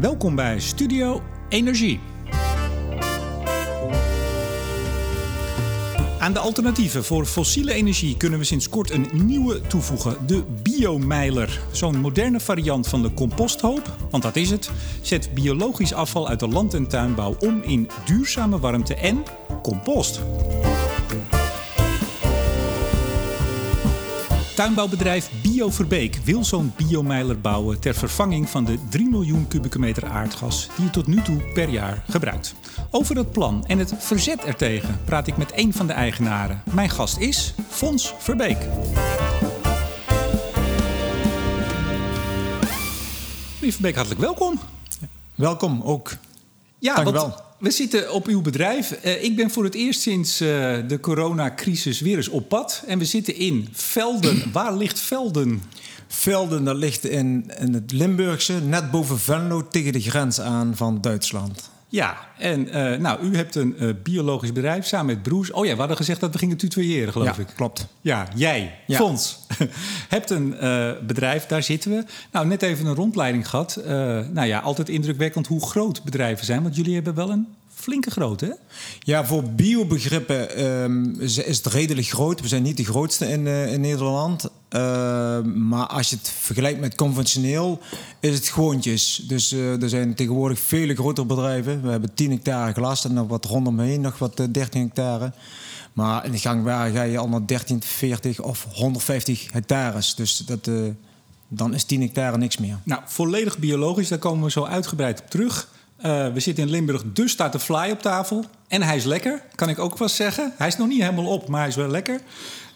Welkom bij Studio Energie. Aan de alternatieven voor fossiele energie kunnen we sinds kort een nieuwe toevoegen: de biomeiler. Zo'n moderne variant van de composthoop, want dat is het, zet biologisch afval uit de land- en tuinbouw om in duurzame warmte en compost. Tuinbouwbedrijf BioVerbeek wil zo'n biomeiler bouwen ter vervanging van de 3 miljoen kubieke meter aardgas die het tot nu toe per jaar gebruikt. Over dat plan en het verzet ertegen praat ik met een van de eigenaren. Mijn gast is Fons Verbeek. Meneer Verbeek, hartelijk welkom. Welkom ook. Ja, Dank want wel. We zitten op uw bedrijf. Eh, ik ben voor het eerst sinds eh, de coronacrisis weer eens op pad. En we zitten in Velden. Waar ligt Velden? Velden, dat ligt in, in het Limburgse, net boven Venlo, tegen de grens aan van Duitsland. Ja, en eh, nou, u hebt een eh, biologisch bedrijf samen met broers. Oh ja, we hadden gezegd dat we gingen tutoyeren, geloof ja, ik. klopt. Ja, jij, Ja. Fons, hebt een eh, bedrijf, daar zitten we. Nou, net even een rondleiding gehad. Eh, nou ja, altijd indrukwekkend hoe groot bedrijven zijn. Want jullie hebben wel een flinke grootte, hè? Ja, voor biobegrippen ehm, is het redelijk groot. We zijn niet de grootste in, in Nederland. Ehm, maar als je het vergelijkt met conventioneel, is het gewoontjes. Dus eh, er zijn tegenwoordig vele grotere bedrijven. We hebben 10 hectare glas en nog wat rondomheen, nog wat eh, 13 hectare. Maar in de gangwagen ga je al naar 13, 40 of 150 hectares. Dus dat, eh, dan is 10 hectare niks meer. Nou, volledig biologisch, daar komen we zo uitgebreid op terug. Eh, we zitten in Limburg, dus staat de fly op tafel. En hij is lekker, kan ik ook wel zeggen. Hij is nog niet helemaal op, maar hij is wel lekker.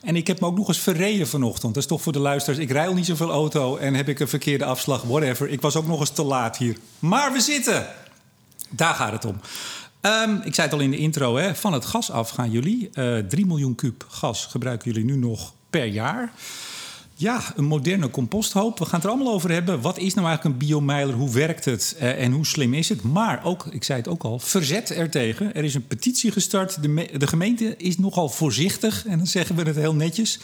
En ik heb me ook nog eens verreden vanochtend. Dat is toch voor de luisteraars. Ik rij al niet zoveel auto en heb ik een verkeerde afslag, whatever. Ik was ook nog eens te laat hier. Maar we zitten. Daar gaat het om. Ehm, ik zei het al in de intro, hè, van het gas af gaan jullie. Eh 3 miljoen kuub gas gebruiken jullie nu nog per jaar. Ja, een moderne composthoop. We gaan het er allemaal over hebben. Wat is nou eigenlijk een biomeiler? Hoe werkt het? Eh, en hoe slim is het? Maar ook, ik zei het ook al, verzet ertegen. Er is een petitie gestart. De, de gemeente is nogal voorzichtig. En dan zeggen we het heel netjes.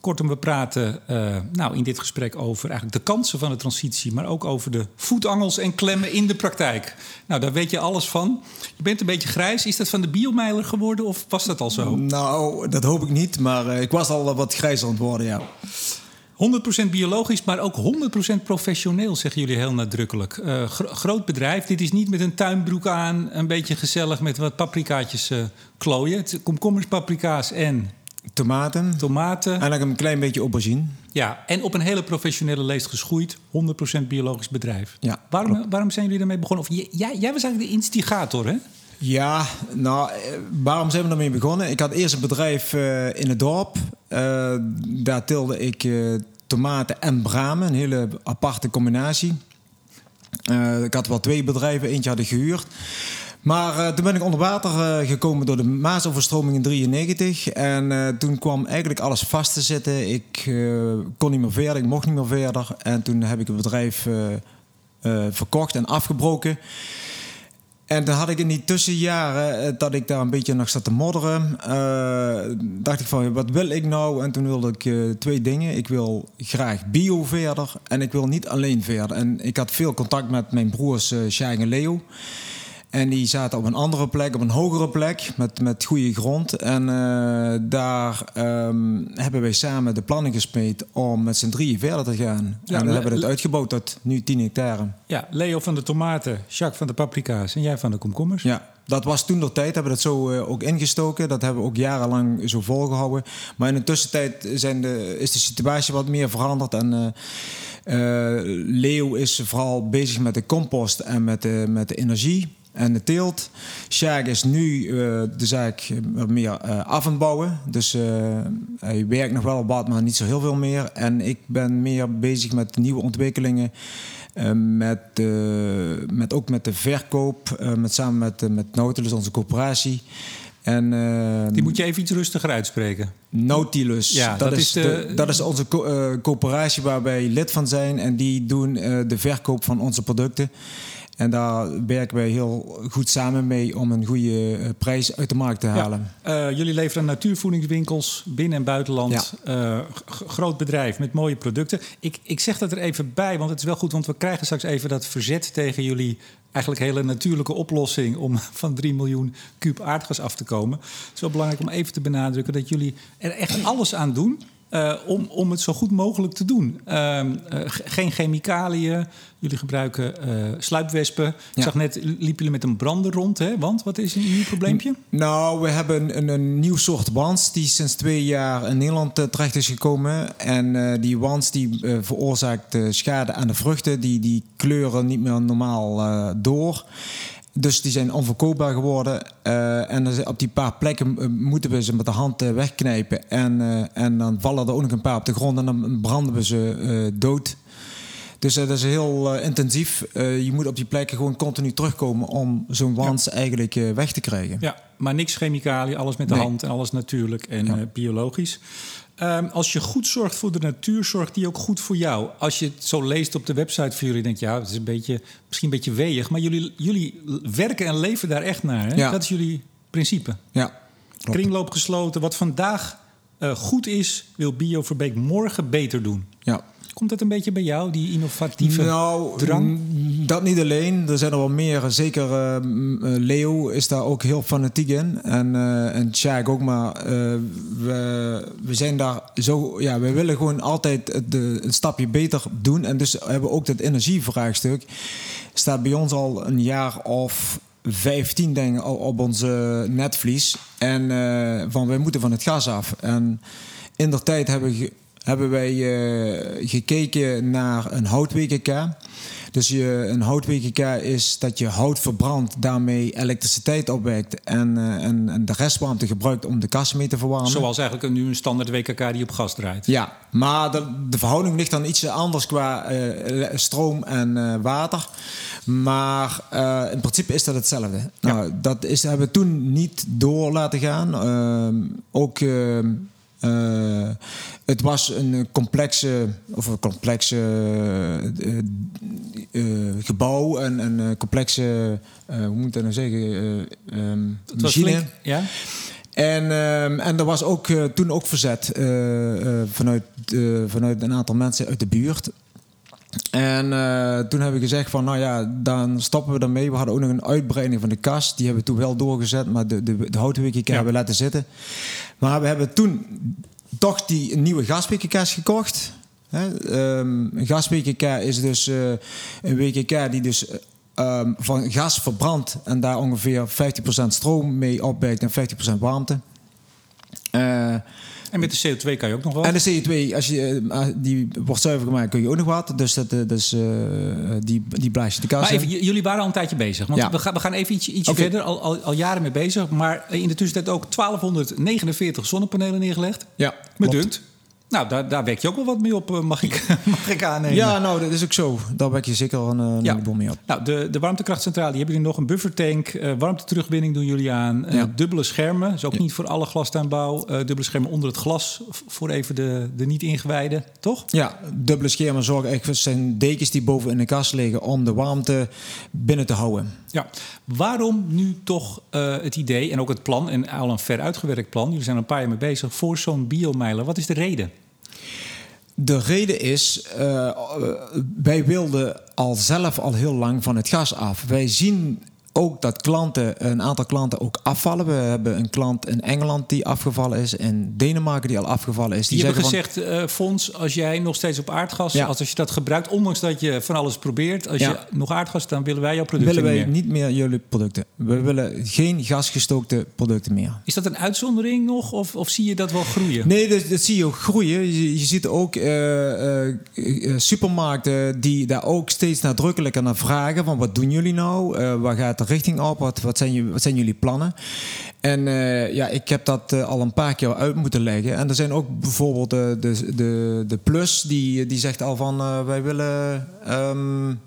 Kortom, we praten eh, nou, in dit gesprek over eigenlijk de kansen van de transitie... maar ook over de voetangels en klemmen in de praktijk. Nou, daar weet je alles van. Je bent een beetje grijs. Is dat van de biomeiler geworden of was dat al zo? Nou, dat hoop ik niet. Maar eh, ik was al wat grijzer aan het worden, ja. 100% biologisch, maar ook 100% professioneel, zeggen jullie heel nadrukkelijk. Eh, gro- groot bedrijf, dit is niet met een tuinbroek aan, een beetje gezellig met wat paprikaatjes eh, klooien. Het komkommers, paprika's en Tomaten. tomaten. En een klein beetje aubergine. Ja, en op een hele professionele leest geschoeid, 100% biologisch bedrijf. Ja, waarom, waarom zijn jullie daarmee begonnen? Of jij, jij was eigenlijk de instigator, hè? Ja, nou, eh, waarom zijn we daarmee begonnen? Ik had eerst een bedrijf in het dorp. Daar tilde ik tomaten en bramen, een hele aparte combinatie. Eh, ik had wel twee bedrijven, eentje had ik gehuurd. Maar eh, toen ben ik onder water eh, gekomen door de Maasoverstroming in 93. En toen kwam eigenlijk alles vast te zitten. Ik kon niet meer verder, ik mocht niet meer verder. En toen heb ik het bedrijf verkocht en afgebroken. En dan had ik in die tussenjaren eh, dat ik daar een beetje nog zat te modderen. eh, dacht ik van, wat wil ik nou? En toen wilde ik eh, twee dingen. Ik wil graag bio verder en ik wil niet alleen verder. En ik had veel contact met mijn broers uh, Sjaak en Leo. En die zaten op een andere plek, op een hogere plek, met, met goede grond. En eh, daar ehm, hebben wij samen de plannen gesmeed om met z'n drieën verder te gaan. Ja, en dan le- hebben we het uitgebouwd tot nu 10 hectare. Ja, Leo van de tomaten, Jacques van de paprika's en jij van de komkommers. Ja, dat was toen de tijd, hebben we dat zo eh, ook ingestoken. Dat hebben we ook jarenlang zo volgehouden. Maar in de tussentijd zijn de, is de situatie wat meer veranderd. En eh, Leo is vooral bezig met de compost en met de, met de energie en de teelt. Sjaak is nu eh, de zaak wat meer eh, af aan het bouwen. Dus eh, hij werkt nog wel wat, maar niet zo heel veel meer. En ik ben meer bezig met nieuwe ontwikkelingen. eh, met, eh, met ook met de verkoop, eh, met, samen met, eh, met Nautilus, onze coöperatie. En, eh, Die moet je even iets rustiger uitspreken. Nautilus. Ja, dat, dat is de- de, dat is onze co- eh, coöperatie waar wij lid van zijn. En die doen eh, de verkoop van onze producten. En daar werken wij heel goed samen mee om een goede eh, prijs uit de markt te halen. Ja. jullie leveren natuurvoedingswinkels binnen- en buitenland. Ja. groot bedrijf met mooie producten. Ik, ik zeg dat er even bij, want het is wel goed, want we krijgen straks even dat verzet tegen jullie eigenlijk hele natuurlijke oplossing om van 3 miljoen kuub aardgas af te komen. Het is wel belangrijk om even te benadrukken dat jullie er echt alles aan doen. Uh, om, om het zo goed mogelijk te doen. Uh, uh, geen chemicaliën. Jullie gebruiken sluipwespen. Ja. Ik zag net, liepen jullie met een brander rond. Hè? Want wat is een nieuw probleempje? Nou, we hebben een, een nieuw soort wans die sinds twee jaar in Nederland terecht is gekomen. En die wans die veroorzaakt schade aan de vruchten. Die, die kleuren niet meer normaal door. Dus die zijn onverkoopbaar geworden. Uh, en op die paar plekken eh, moeten we ze met de hand uh, wegknijpen. En, en dan vallen er ook nog een paar op de grond en dan branden we ze dood. Dus dat is heel intensief. je moet op die plekken gewoon continu terugkomen om zo'n wans eigenlijk weg te krijgen. Ja, maar niks chemicaliën, alles met de nee. hand en alles natuurlijk en ja. biologisch. Um, als je goed zorgt voor de natuur, zorgt die ook goed voor jou. Als je het zo leest op de website van jullie, denk je, ja, het is een beetje, misschien een beetje weeg. Maar jullie, jullie werken en leven daar echt naar. Hè? Ja. Dat is jullie principe. Ja. Klopt. Kringloop gesloten. Wat vandaag uh, goed is, wil Bioverbeek morgen beter doen. Ja. Komt dat een beetje bij jou, die innovatieve nou, drang? Dat niet alleen. Er zijn er wel meer. Zeker uh, Leo is daar ook heel fanatiek in. En, uh, en Tjaak ook. Maar uh, we, we zijn daar zo... Ja, we willen gewoon altijd de, een stapje beter doen. En dus hebben we ook dat energievraagstuk. Staat bij ons al een jaar of 15 denk ik, op onze netvlies. En van, wij moeten van het gas af. En in der tijd hebben we hebben wij uh, gekeken naar een hout-WKK. Dus je, een hout-WKK is dat je hout verbrandt, daarmee elektriciteit opwekt en, uh, en, en, de restwarmte gebruikt om de kast mee te verwarmen. Zoals eigenlijk nu een standaard WKK die op gas draait. Ja, maar de, de verhouding ligt dan iets anders qua uh, stroom en water. Maar in principe is dat hetzelfde. Ja. Nou, dat is, hebben we toen niet door laten gaan. Ehm, ook ehm, uh, het was een complexe, of een complexe uh, uh, gebouw, een, een complexe, hoe moet ik dat nou zeggen, um, het machine. Flink, ja. En, um, en er was ook toen ook verzet vanuit, vanuit een aantal mensen uit de buurt. En uh, toen hebben we gezegd van, nou ja, dan stoppen we ermee. We hadden ook nog een uitbreiding van de kast. Die hebben we toen wel doorgezet, maar de, de, de ja. hebben we laten zitten. Maar we hebben toen toch die nieuwe gaswikkerkast gekocht. Hè? Um, een is dus uh, een WKK die dus um, van gas verbrandt en daar ongeveer 50% stroom mee opwekt en 50% warmte. Uh, en met de CO2 kan je ook nog wat. En de CO2, als je, uh, die wordt zuiver gemaakt, kun je ook nog wat. Dus, dat, uh, dus uh, die, die blaas je de kast Maar even, jullie waren al een tijdje bezig. Want ja. we, gaan, we gaan even ietsje, ietsje okay. verder, al, al, al, jaren mee bezig. Maar in de tussentijd ook 1249 zonnepanelen neergelegd. Ja, Me dunkt. Nou, daar, daar wek je ook wel wat mee op, mag ik, mag ik aannemen. Ja, nou, dat is ook zo. Daar wek je zeker een, een ja. heleboel mee op. Nou, de, de warmtekrachtcentrale, die hebben jullie nog een buffertank. Uh, warmteterugbinding doen jullie aan. Uh. Dubbele schermen, is ook ja. niet voor alle glastuinbouw. Uh, dubbele schermen onder het glas, voor even de, de niet-ingewijden, toch? Ja, dubbele schermen zorgen eigenlijk zijn dekens die boven in de kast liggen... om de warmte binnen te houden. Ja, waarom nu toch het idee en ook het plan... en al een ver uitgewerkt plan, jullie zijn er een paar jaar mee bezig... voor zo'n biomijler? Wat is de reden? De reden is, uh, wij wilden al zelf al heel lang van het gas af. Wij zien ook dat klanten, een aantal klanten ook afvallen. We hebben een klant in Engeland die afgevallen is, in Denemarken die al afgevallen is. Die, die hebben gezegd, van, uh, Fons, als jij nog steeds op aardgas, ja. als, als je dat gebruikt, ondanks dat je van alles probeert, als ja. je nog aardgas, dan willen wij jouw producten willen wij niet meer. niet meer jullie producten. We willen geen gasgestookte producten meer. Is dat een uitzondering nog, of, of zie je dat wel groeien? Nee, dat, dat zie je ook groeien. Je, je ziet ook uh, uh, supermarkten die daar ook steeds nadrukkelijker naar vragen van wat doen jullie nou? waar gaat de richting op? Wat, wat, zijn, wat zijn jullie plannen? En uh, ja, ik heb dat uh, al een paar keer uit moeten leggen. En er zijn ook bijvoorbeeld de, de, de, Plus, die, die zegt al van uh, wij willen. Um,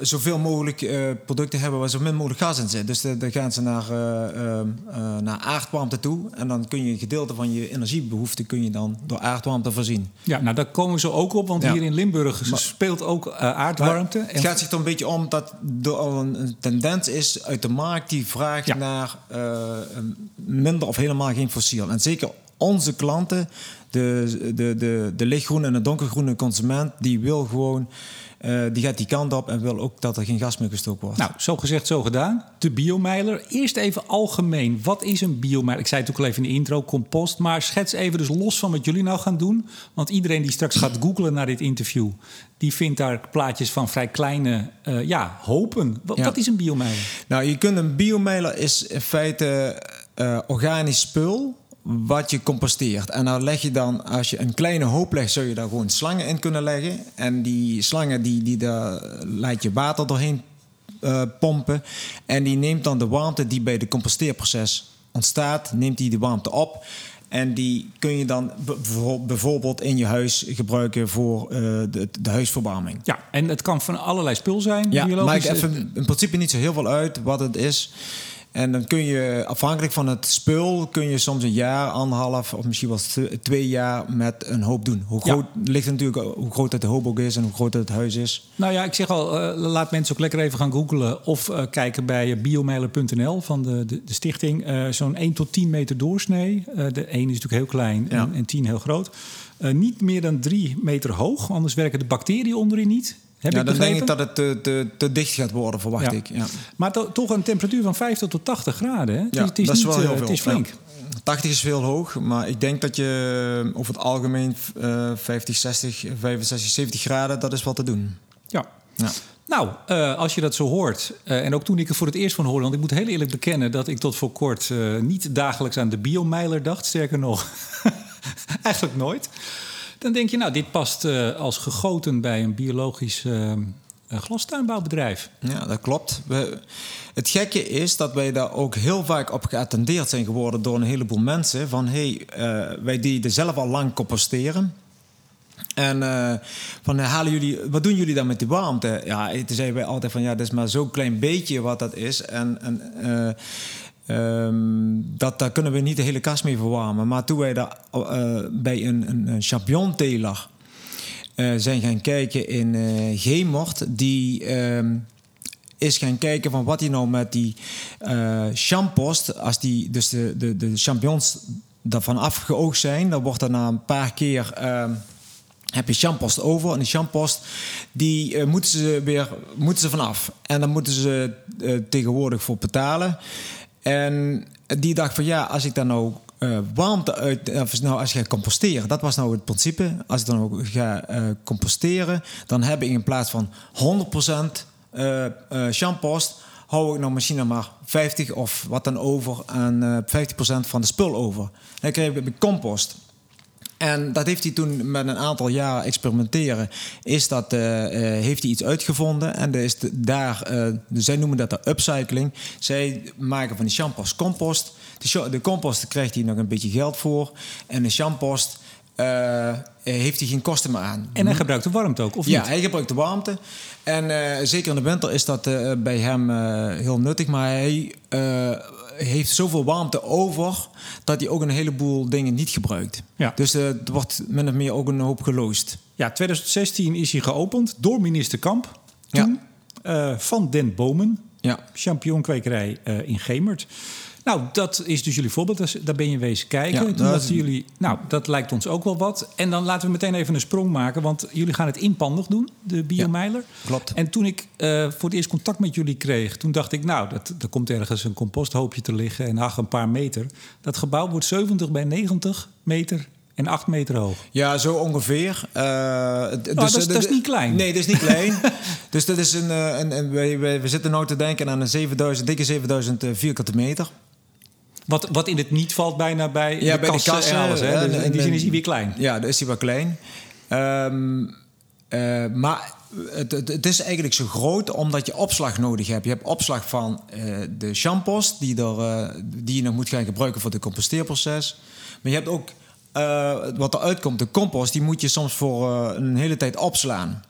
zoveel mogelijk uh, producten hebben waar zo min mogelijk gas in zit. Dus dan gaan ze naar, uh, naar aardwarmte toe. En dan kun je een gedeelte van je energiebehoefte kun je dan door aardwarmte voorzien. Ja, nou daar komen we zo ook op. Want hier in Limburg speelt ook aardwarmte. Het gaat zich er een beetje om dat er al een, tendens is uit de markt die vraagt naar minder of helemaal geen fossiel. En zeker onze klanten, de, de, de, de lichtgroene en de donkergroene consument, die wil gewoon uh, die gaat die kant op en wil ook dat er geen gas meer gestoken wordt. Nou, zo gezegd, zo gedaan. De biomeiler. Eerst even algemeen. Wat is een biomeiler? Ik zei het ook al even in de intro, compost. Maar schets even dus los van wat jullie nou gaan doen. Want iedereen die straks gaat googlen naar dit interview... die vindt daar plaatjes van vrij kleine uh, ja, hopen. Wat, wat, is een biomeiler? Nou, je kunt een biomeiler is in feite uh, organisch spul wat je composteert. En dan leg je dan, als je een kleine hoop legt, zou je daar gewoon slangen in kunnen leggen. En die slangen, die, die daar laat je water doorheen uh, pompen. En die neemt dan de warmte die bij de composteerproces ontstaat, neemt die de warmte op. En die kun je dan bijvoorbeeld in je huis gebruiken voor uh, de, de, huisverwarming. Ja, en het kan van allerlei spul zijn. Ja, maakt even in principe niet zo heel veel uit wat het is. En dan kun je, afhankelijk van het spul, kun je soms een jaar, anderhalf of misschien wel twee jaar met een hoop doen. Hoe groot ligt natuurlijk hoe groot het de hoop ook is en hoe groot het huis is. Nou ja, ik zeg al, uh, laat mensen ook lekker even gaan googlen of uh, kijken bij biomeiler.nl van de, de, de stichting. Uh, Zo'n 1 tot 10 meter doorsnee. de 1 is natuurlijk heel klein ja. en, en 10 heel groot. niet meer dan 3 meter hoog, anders werken de bacteriën onderin niet. Heb ja, dan denk ik dat het te, te, te dicht gaat worden, verwacht ik. Ja. Maar to, toch een temperatuur van 50 tot 80 graden. Hè? Ja, het is, dat is niet, wel heel veel. Het is flink. 80 is veel hoog, maar ik denk dat je over het algemeen uh, 50, 60, 65, 70 graden, dat is wat te doen. Ja. ja. Nou, uh, als je dat zo hoort, uh, en ook toen ik er voor het eerst van hoorde, want ik moet heel eerlijk bekennen dat ik tot voor kort niet dagelijks aan de biomeiler dacht, sterker nog, eigenlijk nooit. Dan denk je, nou, dit past uh, als gegoten bij een biologisch uh, glastuinbouwbedrijf. Ja, dat klopt. We, het gekke is dat wij daar ook heel vaak op geattendeerd zijn geworden door een heleboel mensen. Van hé, hey, wij die er zelf al lang composteren. En van halen jullie, wat doen jullie dan met die warmte? Ja, toen zeiden wij altijd van ja, dat is maar zo'n klein beetje wat dat is. En, Um, dat, daar kunnen we niet de hele kast mee verwarmen. Maar toen wij daar uh, bij een, een, een champignonteler uh, zijn gaan kijken in uh, Gemort, die um, is gaan kijken van wat hij nou met die champost, als die dus de, de, de champignons daarvan afgeoogd zijn, dan wordt er na een paar keer ehm, heb je champost over. En die champost, die uh, moeten ze weer moeten ze vanaf. En dan moeten ze uh, tegenwoordig voor betalen. En die dacht van ja, als ik dan nou warmte uit, of nou als je gaat composteren, dat was nou het principe. Als ik dan ook ga uh, composteren, dan heb ik in plaats van 100% uh, champost, hou ik nou misschien maar 50 of wat dan over en 50% van de spul over. Dan krijg ik compost. En dat heeft hij toen met een aantal jaar experimenteren, is dat, uh, uh, heeft hij iets uitgevonden. En daar, uh, zij noemen dat de upcycling. Zij maken van die shampoos compost. De, de compost krijgt hij nog een beetje geld voor. En de shampoos heeft hij geen kosten meer aan. En hij gebruikt de warmte ook, of ja, hij gebruikt de warmte. En zeker in de winter is dat bij hem heel nuttig. Maar hij heeft zoveel warmte over dat hij ook een heleboel dingen niet gebruikt. Ja. Dus uh, er wordt min of meer ook een hoop geloosd. Ja, 2016 is hij geopend door minister Kamp. Toen, ja. Uh, van Den Bomen. Ja. Champignonkwekerij uh, in Gemert. Nou, dat is dus jullie voorbeeld. Daar ben je wezen kijken. Ja, Toen dat jullie, nou, dat lijkt ons ook wel wat. En dan laten we meteen even een sprong maken. Want jullie gaan het inpandig doen, de biomeiler. Ja, klopt. En toen ik uh, voor het eerst contact met jullie kreeg... toen dacht ik, nou, dat, er komt ergens een composthoopje te liggen... en ach, een paar meter. Dat gebouw wordt 70 bij 90 meter en 8 meter hoog. Ja, zo ongeveer. Uh, oh, dus, dat, is, dat, is, niet klein. Nee, dat is niet klein. dus dat is een, een, een we, we, zitten nu te denken aan een 7000, dikke 7000 vierkante meter. Wat, wat in het niet valt bijna bij ja, de bij kassen, de kassen en alles. Hè? Dus in die zin is hij weer klein. Ja, dan is hij wel klein. Um, uh, maar het, het, het, is eigenlijk zo groot omdat je opslag nodig hebt. Je hebt opslag van uh, de shampoos die, er, uh, die je nog moet gaan gebruiken voor het composteerproces. Maar je hebt ook wat eruit komt, de compost, die moet je soms voor een hele tijd opslaan.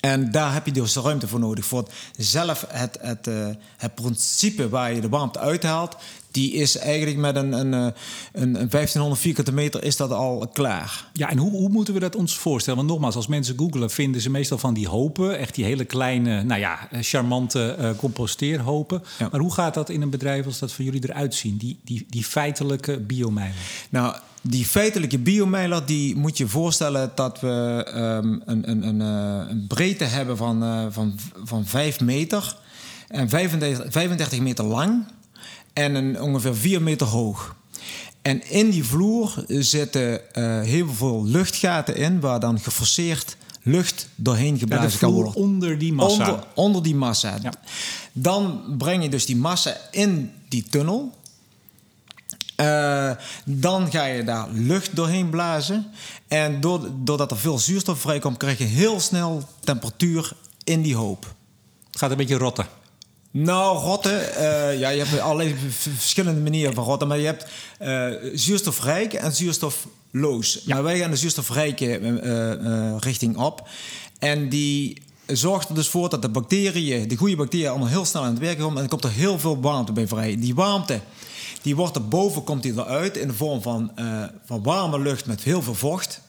En daar heb je dus de ruimte voor nodig. Voor het, zelf het, het, het principe waar je de warmte uithaalt, die is eigenlijk met een, een, een, een 1500 vierkante meter is dat al klaar. Ja, en hoe, hoe moeten we dat ons voorstellen? Want nogmaals, als mensen googelen, vinden ze meestal van die hopen, echt die hele kleine, nou ja, charmante uh, composteerhopen. Ja. Maar hoe gaat dat in een bedrijf als dat van jullie eruit zien? Die, die, die feitelijke biomijnen? Nou, die feitelijke biomijler, die moet je voorstellen dat we um, een, een, een, een, breedte hebben van, uh, van, van 5 meter en 35, 35 meter lang en een, ongeveer 4 meter hoog. En in die vloer zitten uh, heel veel luchtgaten in, waar dan geforceerd lucht doorheen geblazen ja, kan worden. Onder die massa. Onder, onder die massa. Ja. Dan breng je dus die massa in die tunnel. Uh, dan ga je daar lucht doorheen blazen. En doordat er veel zuurstof vrijkomt, krijg je heel snel temperatuur in die hoop. Het gaat een beetje rotten. Nou, rotten, uh, ja, je hebt allerlei verschillende manieren van rotten. Maar je hebt uh, zuurstofrijk en zuurstofloos. Ja. Maar wij gaan de zuurstofrijke uh, richting op. En die zorgt er dus voor dat de bacteriën, de goede bacteriën, allemaal heel snel aan het werk komen. En er komt er heel veel warmte bij vrij. Die warmte, die wordt er boven, komt die eruit in de vorm van, van warme lucht met heel veel vocht.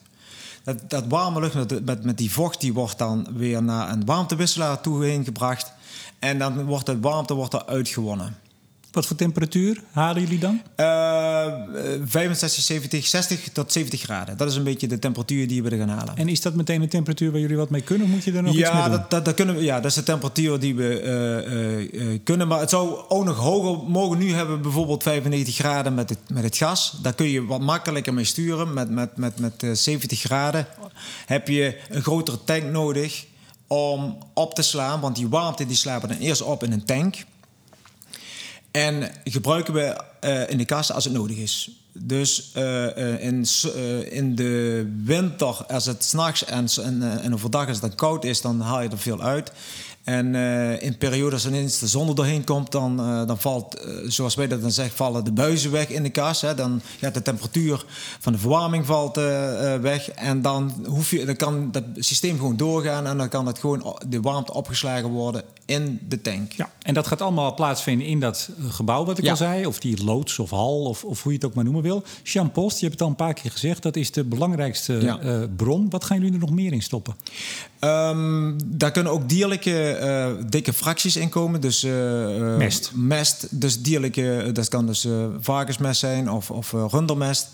Dat, dat warme lucht met, met, met die vocht, die wordt dan weer naar een warmtewisselaar toe heen gebracht. En dan wordt de warmte wordt er uitgewonnen. Wat voor temperatuur halen jullie dan? Uh, 65, 70, 60 tot 70 graden. Dat is een beetje de temperatuur die we er gaan halen. En is dat meteen een temperatuur waar jullie wat mee kunnen? Moet je er nog ja, iets mee doen? Dat, dat, dat kunnen we, ja, dat is de temperatuur die we uh, uh, kunnen. Maar het zou ook nog hoger mogen. Nu hebben we bijvoorbeeld 95 graden met het, met het gas. Daar kun je wat makkelijker mee sturen. Met, met, met, met 70 graden heb je een grotere tank nodig om op te slaan. Want die warmte die slaan we dan eerst op in een tank. En gebruiken we uh, in de kast als het nodig is. Dus uh, uh, in, in de winter, als het s'nachts en, en, en overdag als het dan koud is, dan haal je er veel uit. En uh, in periodes als de zon er doorheen komt, dan, uh, dan valt, uh, zoals wij dat dan zeggen, vallen de buizen weg in de kas. Hè. Dan ja, de temperatuur van de verwarming valt weg. En dan, hoef je, dan kan dat systeem gewoon doorgaan en dan kan het gewoon de warmte opgeslagen worden in de tank. Ja, en dat gaat allemaal plaatsvinden in dat gebouw wat ik ja. al zei, of die loods of hal of, of hoe je het ook maar noemen wil. Jean Post, je hebt het al een paar keer gezegd, dat is de belangrijkste ja. bron. Wat gaan jullie er nog meer in stoppen? Um, daar kunnen ook dierlijke uh, dikke fracties in komen. Dus, uh, mest. Mest, dus dierlijke, dat kan dus varkensmest zijn of, of rundermest.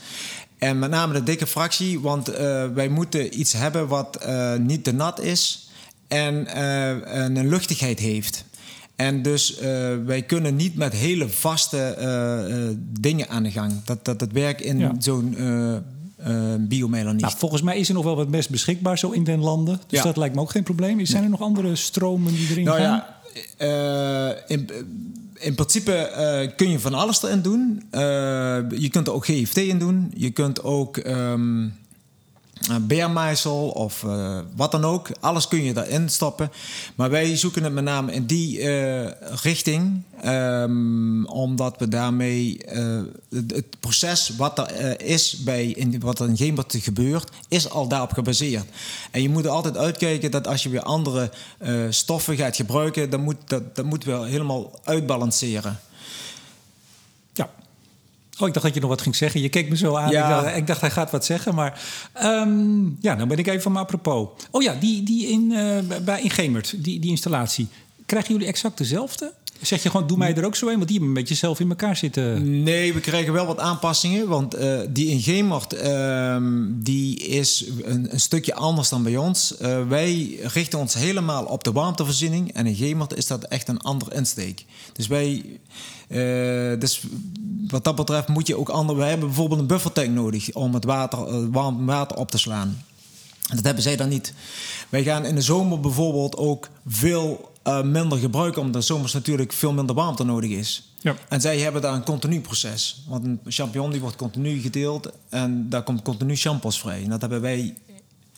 En met name de dikke fractie, want wij moeten iets hebben wat niet te nat is en een luchtigheid heeft. En dus uh, wij kunnen niet met hele vaste uh, uh, dingen aan de gang. Dat, dat het werk in ja. zo'n uh. Nou, volgens mij is er nog wel wat mest beschikbaar zo in den landen. Dus ja. dat lijkt me ook geen probleem. Zijn er nog andere stromen die erin nou, gaan? Ja, uh, in, in principe uh, kun je van alles erin doen. je kunt er ook GFT in doen. Je kunt ook um, beermijsel of uh, wat dan ook. Alles kun je daarin stoppen. Maar wij zoeken het met name in die uh, richting. Um, omdat we daarmee het, proces wat er is bij in, wat er in gebeurt, is al daarop gebaseerd. En je moet er altijd uitkijken dat als je weer andere stoffen gaat gebruiken, dan moet dat, dat moet wel helemaal uitbalanceren. Oh, ik dacht dat je nog wat ging zeggen. Je keek me zo aan. Ja. Ik, dacht, ik, dacht, hij gaat wat zeggen. Maar um, ja, dan ben ik even van apropos. Oh ja, die, die in, uh, bij, in Gemert, die, die installatie. Krijgen jullie exact dezelfde? Zeg je gewoon, doe mij er ook zo een? Want die hebben een beetje zelf in elkaar zitten. Nee, we krijgen wel wat aanpassingen. Want uh, die in Gemert, uh, die is een, een, stukje anders dan bij ons. Uh, wij richten ons helemaal op de warmtevoorziening. En in Gemert is dat echt een ander insteek. Dus wij... Dus wat dat betreft moet je ook andere. We hebben bijvoorbeeld een buffertank nodig om het water, uh, warm water op te slaan. Dat hebben zij dan niet. Wij gaan in de zomer bijvoorbeeld ook veel uh, minder gebruiken, omdat er zomers natuurlijk veel minder warmte nodig is. Ja. En zij hebben daar een continu proces. Want een champignon die wordt continu gedeeld en daar komt continu shampoos vrij. En dat hebben wij.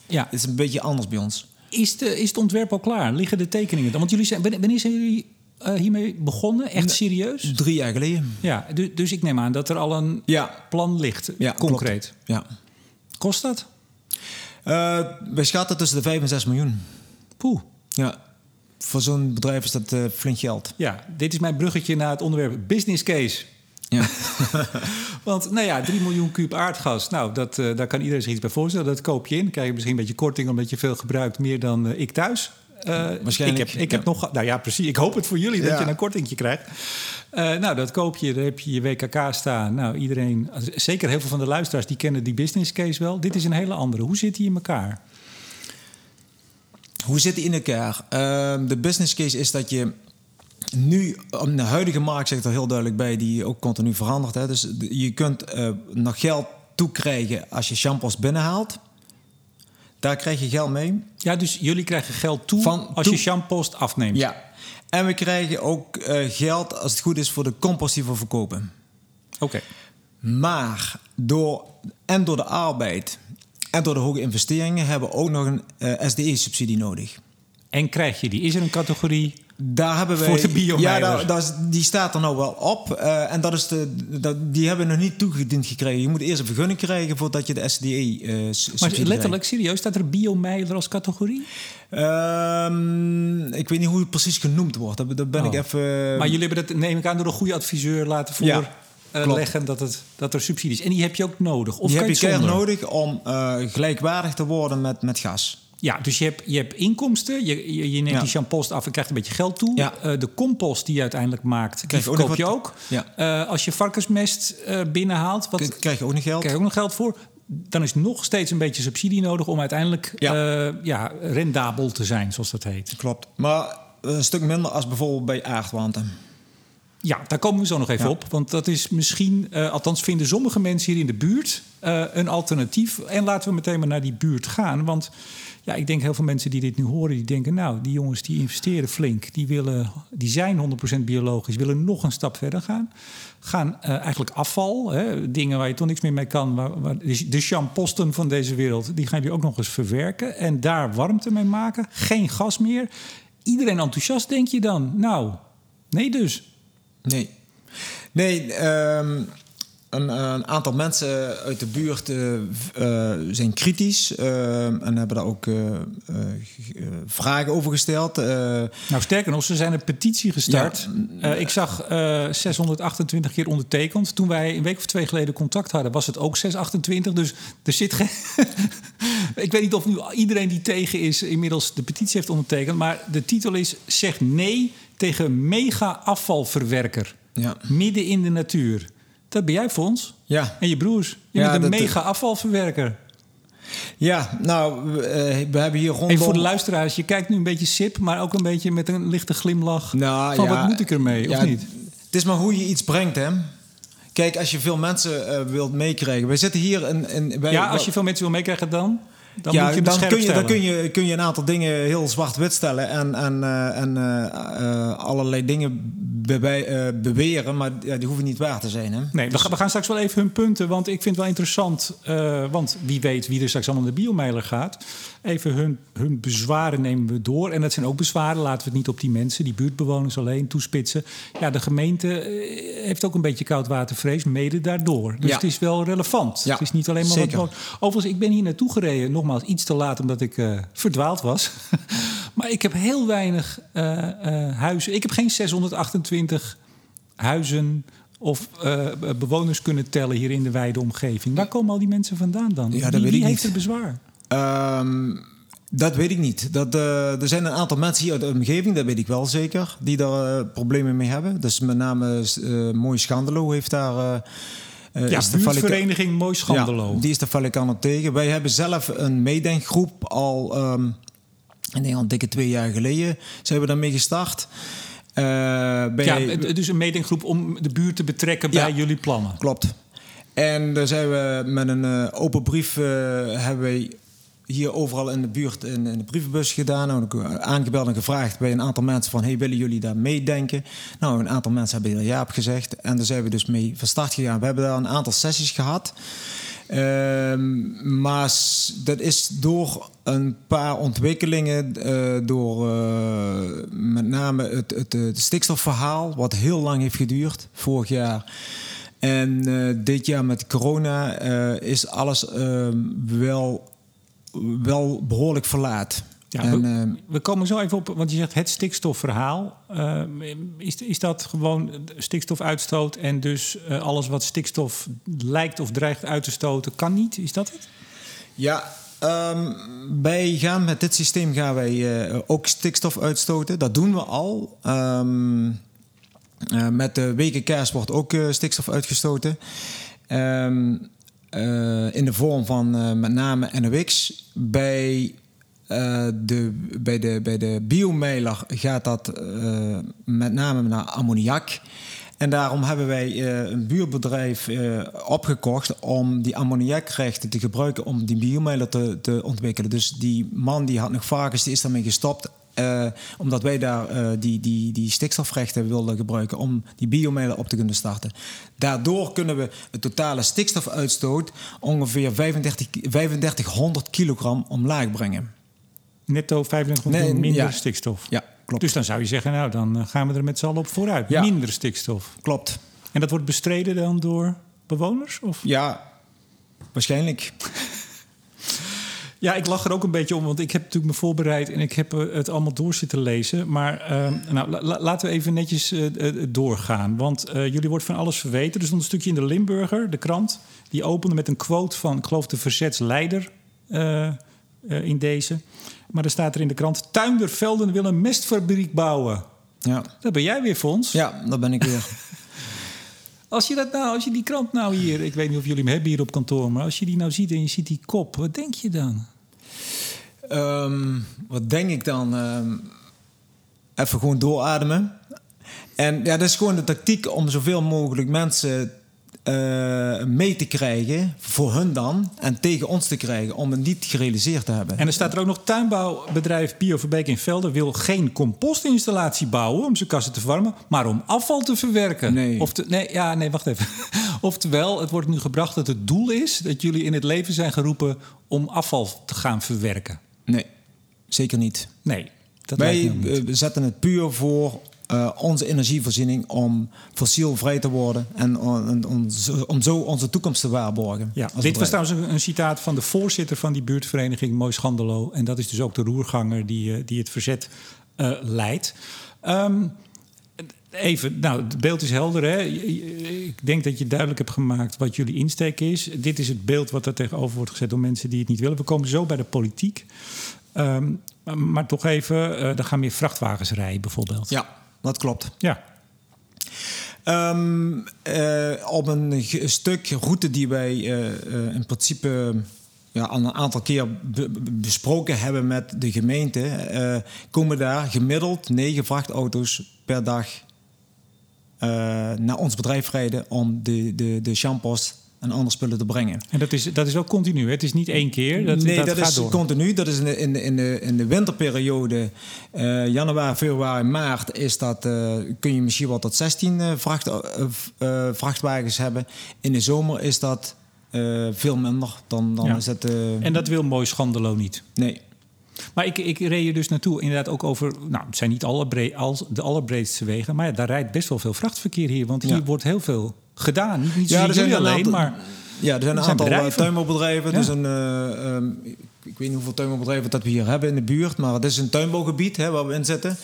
Ja. Het is een beetje anders bij ons. Is, de, is het ontwerp al klaar? Liggen de tekeningen dan? Want jullie zijn, wanneer zijn jullie uh, hiermee begonnen? Echt serieus? Drie jaar geleden. Ja, dus, dus ik neem aan dat er al een ja. plan ligt, ja, concreet. Klopt. Ja. Kost dat? Uh, wij schatten tussen de 5 en 6 miljoen. Poeh. Ja, voor zo'n bedrijf is dat uh, flink geld. Ja, dit is mijn bruggetje naar het onderwerp business case. Ja. Want nou ja, 3 miljoen kuub aardgas, nou, dat, uh, daar kan iedereen zich iets bij voorstellen. Dat koop je in. Dan krijg je misschien een beetje korting omdat je veel gebruikt, meer dan uh, ik thuis. Uh, Waarschijnlijk. Ik heb, ik heb nog, nou ja, precies. Ik hoop het voor jullie dat je een kortingje krijgt. nou, dat koop je, daar heb je je WKK staan. Nou, iedereen, zeker heel veel van de luisteraars, die kennen die business case wel. Dit is een hele andere. Hoe zit die in elkaar? Hoe zit die in elkaar? Ehm, de business case is dat je nu, de huidige markt zegt er heel duidelijk bij, die ook continu verandert. Hè? Dus je kunt uh, nog geld toekrijgen als je shampoos binnenhaalt. Daar krijg je geld mee. Ja, dus jullie krijgen geld toe Van, als je shampoos afneemt. Ja. En we krijgen ook uh, geld, als het goed is, voor de compost die we verkopen. Oké. Maar door, en door de arbeid en door de hoge investeringen hebben we ook nog een uh, eh, SDE-subsidie nodig. En krijg je die? Is er een categorie daar hebben we. Voor de Ja, daar, daar is, die staat er nou wel op. Uh, en dat is de, dat, die hebben we nog niet toegediend gekregen. Je moet eerst een vergunning krijgen voordat je de SDE. Uh, maar letterlijk, serieus, staat er biomeiler als categorie? Um, ik weet niet hoe het precies genoemd wordt. Daar ben ik oh. even. Maar jullie hebben dat, neem ik aan, door een goede adviseur laten voor. Ja. Uh, leggen dat, het, dat er subsidies. En die heb je ook nodig. Of die heb je keihard nodig om uh, gelijkwaardig te worden met, met gas. Ja, dus je hebt, je hebt inkomsten, je, je, je neemt die champost af en krijgt een beetje geld toe. Ja. Uh, de compost die je uiteindelijk maakt, krijg die verkoop je ook. Ja. Uh, als je varkensmest uh, binnenhaalt, wat, krijg je ook nog geld. Krijg je ook nog geld voor. Dan is nog steeds een beetje subsidie nodig om uiteindelijk ja. ja rendabel te zijn, zoals dat heet. Klopt. Maar een stuk minder als bijvoorbeeld bij aardwanten. Ja, daar komen we zo nog even op. Want dat is misschien, uh, althans vinden sommige mensen hier in de buurt uh, een alternatief. En laten we meteen maar naar die buurt gaan. Want ja, ik denk heel veel mensen die dit nu horen, die denken... nou, die jongens die investeren flink, die, willen, die zijn 100% biologisch... willen nog een stap verder gaan. Gaan uh, eigenlijk afval, hè, dingen waar je toch niks meer mee kan... Waar, de champosten van deze wereld, die gaan jullie ook nog eens verwerken... en daar warmte mee maken, geen gas meer. Iedereen enthousiast, denk je dan? Nou, nee dus. Nee. Nee, um, een, een, aantal mensen uit de buurt uh, uh, zijn kritisch uh, en hebben daar ook vragen over gesteld. nou, sterker nog, ze zijn een petitie gestart. Ja, ik zag 628 keer ondertekend. Toen wij een week of twee geleden contact hadden, was het ook 628. Dus er zit geen. ik weet niet of nu iedereen die tegen is inmiddels de petitie heeft ondertekend. Maar de titel is: Zeg nee tegen mega-afvalverwerker. Ja. Midden in de natuur. Dat ben jij, Fons. Ja. En je broers. Je ja, bent een mega-afvalverwerker. Ja, nou, we, uh, we hebben hier rondom... Even voor de luisteraars, je kijkt nu een beetje sip... maar ook een beetje met een lichte glimlach nou, van ja, wat moet ik ermee, ja, of niet? Het is maar hoe je iets brengt, hè. Kijk, als je veel mensen uh, wilt meekrijgen... Wij zitten hier... In, in, ja, als je veel mensen wil meekrijgen dan? Dan ja, je dan, kun je, dan kun je, kun je een aantal dingen heel zwart-wit stellen en, en, uh, en uh, allerlei dingen be uh, beweren, maar ja, die hoeven niet waar te zijn. Hè? Nee, dus... we, gaan straks wel even hun punten, want ik vind het wel interessant, want wie weet wie er straks allemaal naar de biomeiler gaat. Even hun, hun bezwaren nemen we door. En dat zijn ook bezwaren, laten we het niet op die mensen, die buurtbewoners alleen toespitsen. Ja, de gemeente heeft ook een beetje koudwatervrees, mede daardoor. Dus ja. het is wel relevant. Ja, het is niet alleen maar Zeker. wat... Overigens, ik ben hier naartoe gereden, nog nogmaals iets te laat omdat ik uh, verdwaald was. maar ik heb heel weinig uh, uh, huizen. Ik heb geen 628 huizen of bewoners kunnen tellen hier in de wijde omgeving. Waar komen al die mensen vandaan dan? Ja, wie, wie heeft er bezwaar? Um, dat weet ik niet. Dat, er zijn een aantal mensen hier uit de omgeving, dat weet ik wel zeker, die daar problemen mee hebben. Dus met name Mooi Schandelo heeft daar uh, ja, de buurtvereniging Mooi Schandelo. Ja, die is de Valikant tegen. Wij hebben zelf een meedenkgroep al, um, ik denk al dikke twee jaar geleden, zijn we daarmee gestart. Uh, ja, dus een meedenkgroep om de buurt te betrekken bij jullie plannen. Klopt. En daar zijn we met een uh, open brief uh, hebben wij hier overal in de buurt in, in de brievenbus gedaan. Nou, aangebeld en gevraagd bij een aantal mensen van... hey, willen jullie daar meedenken? Nou, een aantal mensen hebben ja op gezegd. En daar zijn we dus mee van start gegaan. We hebben daar een aantal sessies gehad. Um, maar dat is door een paar ontwikkelingen, uh, door uh, met name het, het, stikstofverhaal, wat heel lang heeft geduurd, vorig jaar. En uh, dit jaar met corona is alles ehm, wel wel behoorlijk verlaat. Ja, En, we, ehm, we komen zo even op, want je zegt het stikstofverhaal. Eh, is, is dat gewoon stikstofuitstoot en dus eh, alles wat stikstof lijkt of dreigt uit te stoten, kan niet? Is dat het? Ja, ehm, wij gaan met dit systeem gaan wij eh, ook stikstof uitstoten. Dat doen we al. Ehm, eh, met de weken kerst wordt ook eh, stikstof uitgestoten. Ehm, eh, in de vorm van eh, met name NOx. Bij, eh, de, bij, de, bij de gaat dat met name naar ammoniak. En daarom hebben wij een buurbedrijf opgekocht om die ammoniakrechten te gebruiken om die biomailer te, te ontwikkelen. Dus die man die had nog varkens, die is daarmee gestopt. Eh, omdat wij daar eh, die, die, die stikstofrechten wilden gebruiken om die biomailer op te kunnen starten. Daardoor kunnen we het totale stikstofuitstoot ongeveer 35, 3500 kilogram omlaag brengen. Netto 2500 Nee, minder ja. stikstof. Ja, klopt. Dus dan zou je zeggen, nou dan eh, gaan we er met z'n allen op vooruit. Ja. Minder stikstof. Klopt. En dat wordt bestreden dan door bewoners? Of? Ja, waarschijnlijk. Ja, ik lach er ook een beetje om, want ik heb natuurlijk me voorbereid en ik heb eh, het allemaal door zitten lezen. Maar eh, nou, la- la- laten we even netjes eh, eh, doorgaan. Want jullie wordt van alles verweten. Er stond een stukje in de Limburger, de krant. Die opende met een quote van, ik geloof, de verzetsleider in deze. Maar er staat er in de krant: Tuinder Velden wil een mestfabriek bouwen. Ja, Dat ben jij weer, Fons. ja dat ben ik weer. Als je, dat nou, als je die krant nou hier, ik weet niet of jullie hem hebben hier op kantoor, maar als je die nou ziet en je ziet die kop, wat denk je dan? Ehm, wat denk ik dan? Ehm, even gewoon doorademen. En ja, dat is gewoon de tactiek om zoveel mogelijk mensen eh, mee te krijgen, voor hun dan, en tegen ons te krijgen, om het niet gerealiseerd te hebben. En er staat er ook nog tuinbouwbedrijf Bio Verbeek in Velden wil geen compostinstallatie bouwen om zijn kassen te verwarmen, maar om afval te verwerken. Nee. Of te, nee, ja, nee, wacht even. Oftewel, het wordt nu gebracht dat het doel is dat jullie in het leven zijn geroepen om afval te gaan verwerken. Nee, zeker niet. Nee, dat Wij eh, zetten het puur voor eh, onze energievoorziening om fossielvrij te worden en om, om zo- om zo onze toekomst te waarborgen. Ja, dit was trouwens een, citaat van de voorzitter van die buurtvereniging Mooi Schandelo. En dat is dus ook de roerganger die, eh, die het verzet eh, leidt. Ehm, even, nou, het beeld is helder. Hè? Ik denk dat je duidelijk hebt gemaakt wat jullie insteek is. Dit is het beeld wat er tegenover wordt gezet door mensen die het niet willen. We komen zo bij de politiek. Ehm, maar, toch even, eh er gaan meer vrachtwagens rijden bijvoorbeeld. Ja, dat klopt. Ja. Ehm, eh, op een stuk route die wij eh, eh, in principe ja, al een aantal keer be- be- besproken hebben met de gemeente, komen daar gemiddeld negen vrachtauto's per dag naar ons bedrijf rijden om de, de, de shampoos en andere spullen te brengen. En dat is, dat is wel continu. Hè? Het is niet één keer. Dat, nee, dat, dat, gaat is door. continu. Dat is in de, in de, in de, in de winterperiode, eh, januari, februari, maart, is dat, eh, kun je misschien wel tot 16 eh, vracht, vrachtwagens hebben. In de zomer is dat veel minder. Dan, dan Ja. is het. En dat wil Mooi Schandelo niet. nee. Maar ik, ik reed er dus naartoe inderdaad ook over... Nou, het zijn niet alle bre- als, de allerbreedste wegen... maar ja, daar rijdt best wel veel vrachtverkeer hier. Want hier Ja. wordt heel veel gedaan. Niet, niet Ja, er zijn alleen, aantal- maar... Ja, er zijn een zijn aantal eh, bedrijven. tuinbouwbedrijven. Ja. Dus een, eh, ehm, ik, weet niet hoeveel tuinbouwbedrijven dat we hier hebben in de buurt. Maar het is een tuinbouwgebied hè, waar we in zitten.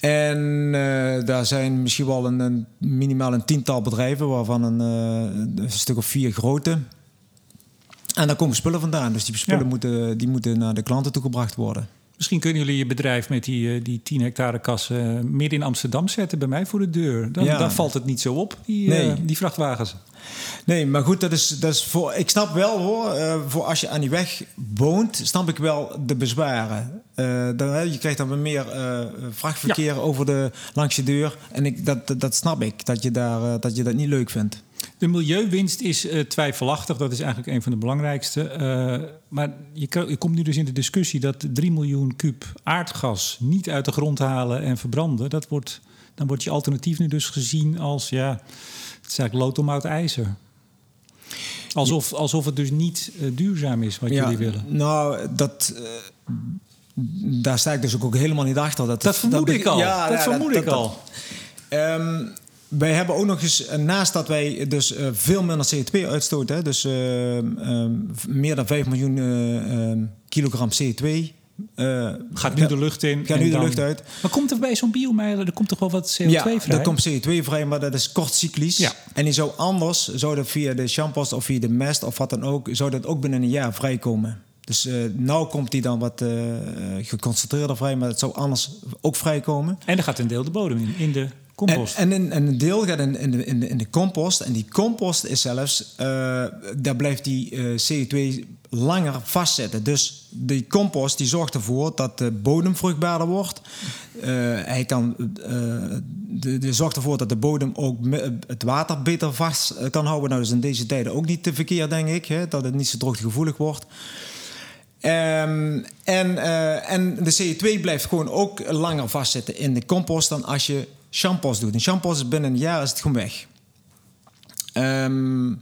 En eh, daar zijn misschien wel een, een minimaal een tiental bedrijven, waarvan een, een stuk of vier grote. En daar komen spullen vandaan. Dus die spullen Ja. moeten, die moeten naar de klanten toegebracht worden. Misschien kunnen jullie je bedrijf met die, eh, die 10 hectare kassen... eh, midden in Amsterdam zetten, bij mij voor de deur. Dan, Ja. dan valt het niet zo op, die, Nee. eh, die vrachtwagens. Nee, maar goed, dat is, dat is voor. Ik snap wel hoor, voor als je aan die weg woont, snap ik wel de bezwaren. Eh, dan, je krijgt dan weer meer vrachtverkeer over de, langs je deur. En ik, dat, dat, dat snap ik, dat je, daar, dat je dat niet leuk vindt. De milieuwinst is eh, twijfelachtig. Dat is eigenlijk een van de belangrijkste. Eh, maar je, komt nu dus in de discussie dat 3 miljoen kuub aardgas niet uit de grond halen en verbranden. Dat wordt, dan wordt je alternatief nu dus gezien als ja, het is eigenlijk lood om oud ijzer. Alsof, alsof het dus niet eh, duurzaam is wat jullie willen. Nou, dat. daar sta ik dus ook helemaal niet achter. Dat, Dat vermoed ik al. dat vermoed ik al. Ehm, wij hebben ook nog eens, eh, naast dat wij dus eh, veel minder CO2 uitstoten, hè, dus ehm, ehm, meer dan 5 miljoen eh, ehm, kilogram CO2 eh, Gaat nu de lucht in. Gaat en nu de dan- lucht uit. Maar komt er bij zo'n biomeiler, er komt toch wel wat CO2 ja, vrij? er komt CO2 vrij, maar dat is kortcyclisch. Ja. En die zou anders, zou dat via de shampoos of via de mest of wat dan ook, zou dat ook binnen een jaar vrijkomen. Dus eh nou komt die dan wat eh, geconcentreerder vrij, maar het zou anders ook vrijkomen. En er gaat een deel de bodem in, in de en, een, en een deel gaat in, in, de, in, de, in de compost. En die compost is zelfs, eh, daar blijft die eh, CO2 langer vastzitten. Dus die compost die zorgt ervoor dat de bodem vruchtbaarder wordt. Eh, hij kan, de, de zorgt ervoor dat de bodem ook het water beter vast kan houden. Nou, dat is in deze tijden ook niet te verkeerd, denk ik. Hè, dat het niet zo droogtegevoelig wordt. Ehm, en, en de CO2 blijft gewoon ook langer vastzitten in de compost dan als je shampoos doet. Een shampoos is binnen een jaar is het gewoon weg. Ehm,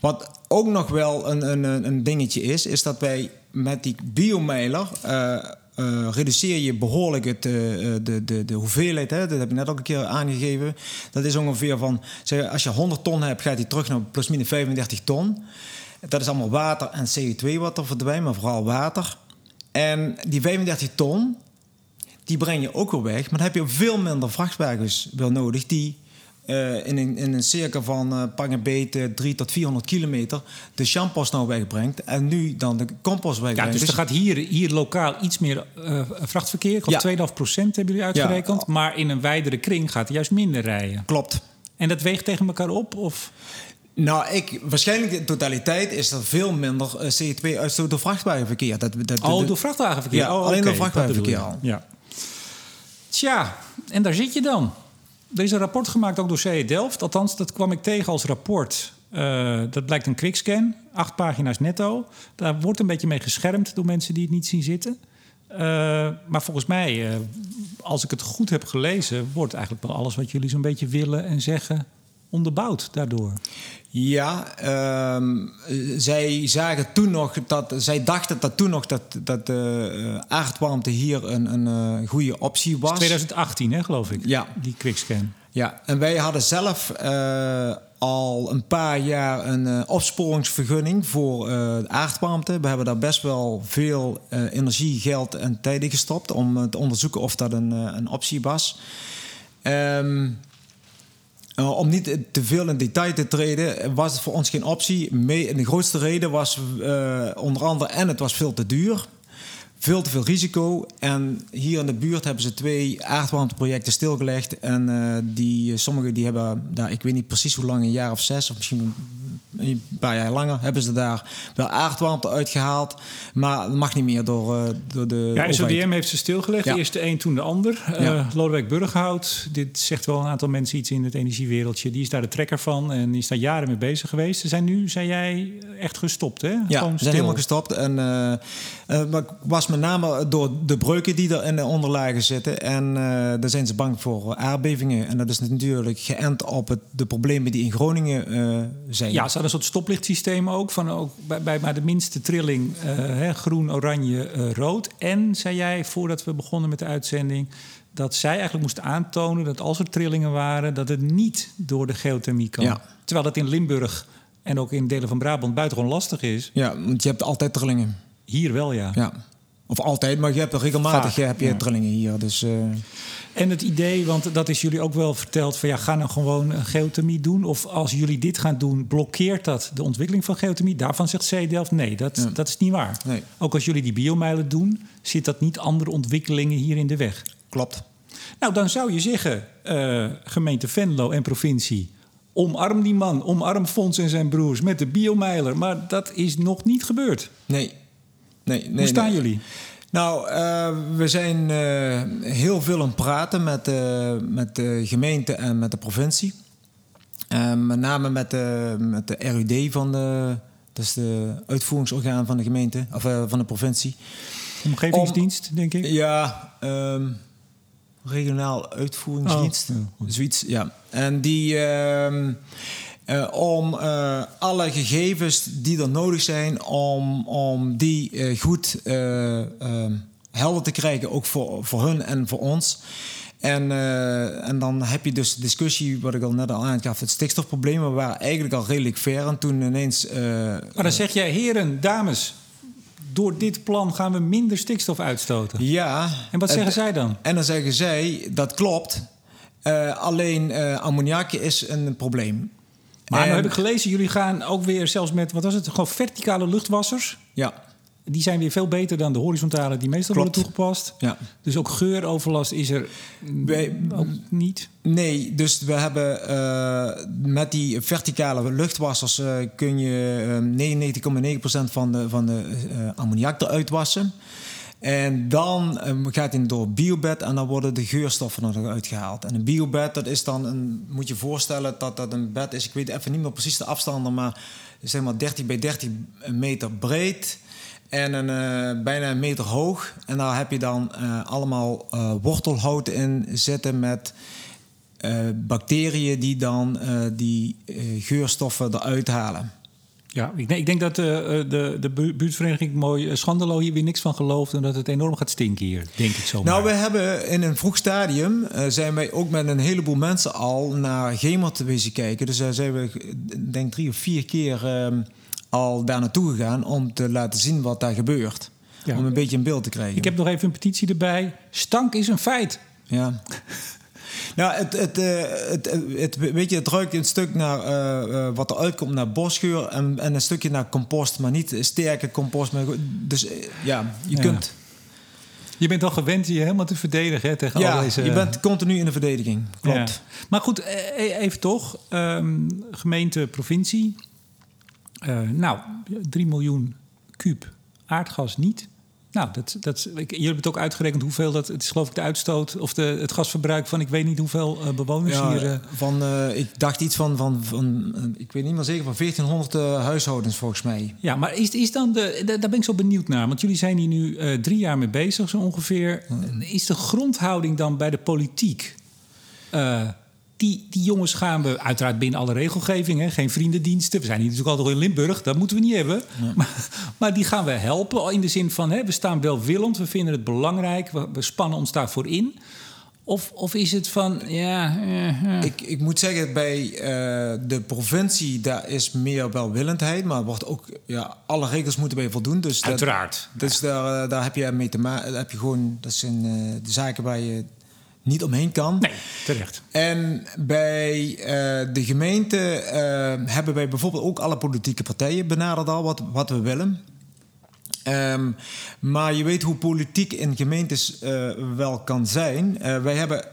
wat ook nog wel een, een, een- dingetje is, is dat wij met die biomailer eh, reduceer je behoorlijk het, eh, de, de, de hoeveelheid. Hè? Dat heb ik net ook een keer aangegeven. Dat is ongeveer van, zeg, als je 100 ton hebt, gaat die terug naar plus minus 35 ton. Dat is allemaal water en CO2 wat er verdwijnt, maar vooral water. En die 35 ton, die breng je ook weer weg. Maar dan heb je veel minder vrachtwagens wel nodig die eh, in, een, in een cirkel van eh pak een beet eh, 3 tot 400 kilometer de shampoos nou wegbrengt en nu dan de compost ja, wegbrengt. dus er gaat hier, hier lokaal iets meer eh, vrachtverkeer. Ik geloof Ja. 2,5 procent hebben jullie uitgerekend. Maar in een wijdere kring gaat er juist minder rijden. Klopt. En dat weegt tegen elkaar op? Of? Nou, ik, waarschijnlijk in totaliteit is er veel minder eh, CO2-uitstoot door vrachtwagenverkeer. Dat, dat, Oh, door vrachtwagenverkeer? Ja, oh, alleen oké, door vrachtwagenverkeer al. Ja. Tja, en daar zit je dan. Er is een rapport gemaakt ook door CE Delft. Althans, dat kwam ik tegen als rapport. Eh, dat blijkt een quickscan, acht pagina's netto. Daar wordt een beetje mee geschermd door mensen die het niet zien zitten. Eh, maar volgens mij, eh, als ik het goed heb gelezen, wordt eigenlijk wel alles wat jullie zo'n beetje willen en zeggen onderbouwd daardoor. Ja, ehm, eh, zij zagen toen nog dat, zij dachten dat toen nog dat, dat de eh, aardwarmte hier een, een eh, goede optie was. 2018, hè, geloof ik. Ja. Die quickscan. Ja, en wij hadden zelf eh, al een paar jaar een opsporingsvergunning voor eh, aardwarmte. We hebben daar best wel veel energie, geld en tijd in gestopt om te onderzoeken of dat een, een optie was. Ehm, eh, om niet te veel in detail te treden, was het voor ons geen optie. De grootste reden was eh, onder andere, en het was veel te duur. Veel te veel risico. En hier in de buurt hebben ze twee aardwarmteprojecten stilgelegd. En eh, die, sommige die hebben daar, ik weet niet precies hoe lang, een jaar of zes of misschien een paar jaar langer, hebben ze daar wel aardwarmte uitgehaald. Maar dat mag niet meer door, eh, door de. Ja. SODM heeft ze stilgelegd. Ja. Eerst de een, toen de ander. Eh Ja. Lodewijk Burghout, dit zegt wel een aantal mensen iets in het energiewereldje. Die is daar de trekker van en die is daar jaren mee bezig geweest. Ze zijn nu, zei jij, echt gestopt, hè? Ja, we zijn helemaal gestopt. En het was met name door de breuken die er in de onderlagen zitten. En daar zijn ze bang voor aardbevingen. En dat is natuurlijk geënt op het, de problemen die in Groningen zijn. Ja, ze een soort stoplichtsysteem ook. Van ook bij, bij maar de minste trilling eh, hè, groen, oranje, eh, rood. En zei jij, voordat we begonnen met de uitzending... dat zij eigenlijk moesten aantonen dat als er trillingen waren... dat het niet door de geothermie kan. Ja. Terwijl dat in Limburg en ook in delen van Brabant buitengewoon lastig is. Ja, want je hebt altijd trillingen. Hier wel, ja. Ja. Of altijd, maar je hebt er regelmatig Vaak, heb je ja. trillingen hier. Dus, eh, En het idee, want dat is jullie ook wel verteld... van ja, ga nou gewoon een geothermie doen. Of als jullie dit gaan doen, blokkeert dat de ontwikkeling van geothermie? Daarvan zegt C Delft nee, dat, Ja. dat is niet waar. Nee. Ook als jullie die biomijlen doen, zit dat niet andere ontwikkelingen hier in de weg. klopt. Nou, dan zou je zeggen, eh, gemeente Venlo en provincie... omarm die man, omarm Fons en zijn broers met de biomijler. Maar dat is nog niet gebeurd. Nee. Nee, nee Hoe staan nee. jullie? Nou, eh, we zijn eh, heel veel aan het praten met, eh, met de gemeente en met de provincie. Met name met de, met de RUD van de, dat is de uitvoeringsorgaan van de gemeente, of van de provincie. Omgevingsdienst, denk ik? Ja, ehm, regionaal uitvoeringsdienst. Oh, ja, zoiets, ja. En die... ehm, eh, om eh, alle gegevens die er nodig zijn, om, om die eh, goed eh, ehm, helder te krijgen, ook voor, voor hun en voor ons. En, en dan heb je dus de discussie, wat ik al net al aangaf, het stikstofprobleem. We waren eigenlijk al redelijk ver en toen ineens... Maar dan zeg jij, heren, dames, door dit plan gaan we minder stikstof uitstoten. Ja. En wat zeggen zij dan? En dan zeggen zij, dat klopt. Alleen ammoniak is een probleem. Maar En- nu heb ik gelezen, jullie gaan ook weer zelfs met, wat was het, gewoon verticale luchtwassers. Ja, Die zijn weer veel beter dan de horizontale die meestal Klopt. worden toegepast. ja. Dus ook geuroverlast is er mm, Wij- ook niet. Nee, dus we hebben eh, met die verticale luchtwassers eh, kun je eh, 99,9% van de, van de eh, ammoniak eruit wassen. En dan eh, gaat hij door biobed en dan worden de geurstoffen er nog uitgehaald. En een biobed, dat is dan een, moet je voorstellen dat dat een bed is. Ik weet even niet meer precies de afstanden, maar zeg maar 30 bij 30 meter breed. En een, eh, bijna een meter hoog. En daar heb je dan eh, allemaal eh, wortelhout in zitten met bacteriën die dan die geurstoffen eruit halen. Ja, ik denk, ik denk dat eh, eh, de, de bu- buurtvereniging Mooi eh, Schandelo hier weer niks van gelooft... en dat het enorm gaat stinken hier, denk ik zo. Nou, we hebben in een vroeg stadium zijn wij ook met een heleboel mensen al naar Gemert wezen kijken. Dus daar zijn we, denk drie of vier keer ehm, al daar naartoe gegaan om te laten zien wat daar gebeurt. Ja. Om een beetje een beeld te krijgen. Ik heb nog even een petitie erbij. Stank is een feit. Ja. Nou, het, het, eh, het, het, weet je, het ruikt een stuk naar eh, eh, wat er uitkomt naar bosgeur en, en een stukje naar compost, maar niet sterke compost. Maar, dus eh, ja, je Ja. kunt. Je bent al gewend je helemaal te verdedigen hè, tegen al Ja, deze... je bent continu in de verdediging. Klopt. Ja. Maar goed, eh, eh, even toch. Ehm, gemeente, provincie. Eh, nou, 3 miljoen kuub aardgas niet. Nou, dat, dat, ik, jullie hebben het ook uitgerekend hoeveel dat... Het is geloof ik de uitstoot of de, het gasverbruik van... ik weet niet hoeveel eh, bewoners Ja, hier... eh, van, eh, ik dacht iets van, van, van ik weet niet meer zeker, van 1400 eh, huishoudens volgens mij. Ja, maar is, is dan de, da- daar ben ik zo benieuwd naar. Want jullie zijn hier nu drie jaar mee bezig, zo ongeveer. Is de grondhouding dan bij de politiek? Die, die jongens gaan we uiteraard binnen alle regelgeving, hè, geen vriendendiensten. We zijn hier natuurlijk altijd al in Limburg, dat moeten we niet hebben. Maar, maar die gaan we helpen in de zin van hè, we staan welwillend, we vinden het belangrijk, we, we spannen ons daarvoor in. Of, of is het van ja. eh, eh. Ik, ik moet zeggen, bij eh, de provincie daar is meer welwillendheid, maar wordt ook, ja, alle regels moeten bij voldoen. Dus dat, Uiteraard. Dus daar, daar heb je mee te maken. Heb je gewoon, dat zijn de zaken waar je niet omheen kan. Nee, terecht. En bij eh, de gemeente eh, hebben wij bijvoorbeeld ook alle politieke partijen benaderd al wat, wat we willen. Ehm, maar je weet hoe politiek in gemeentes eh, wel kan zijn. Wij hebben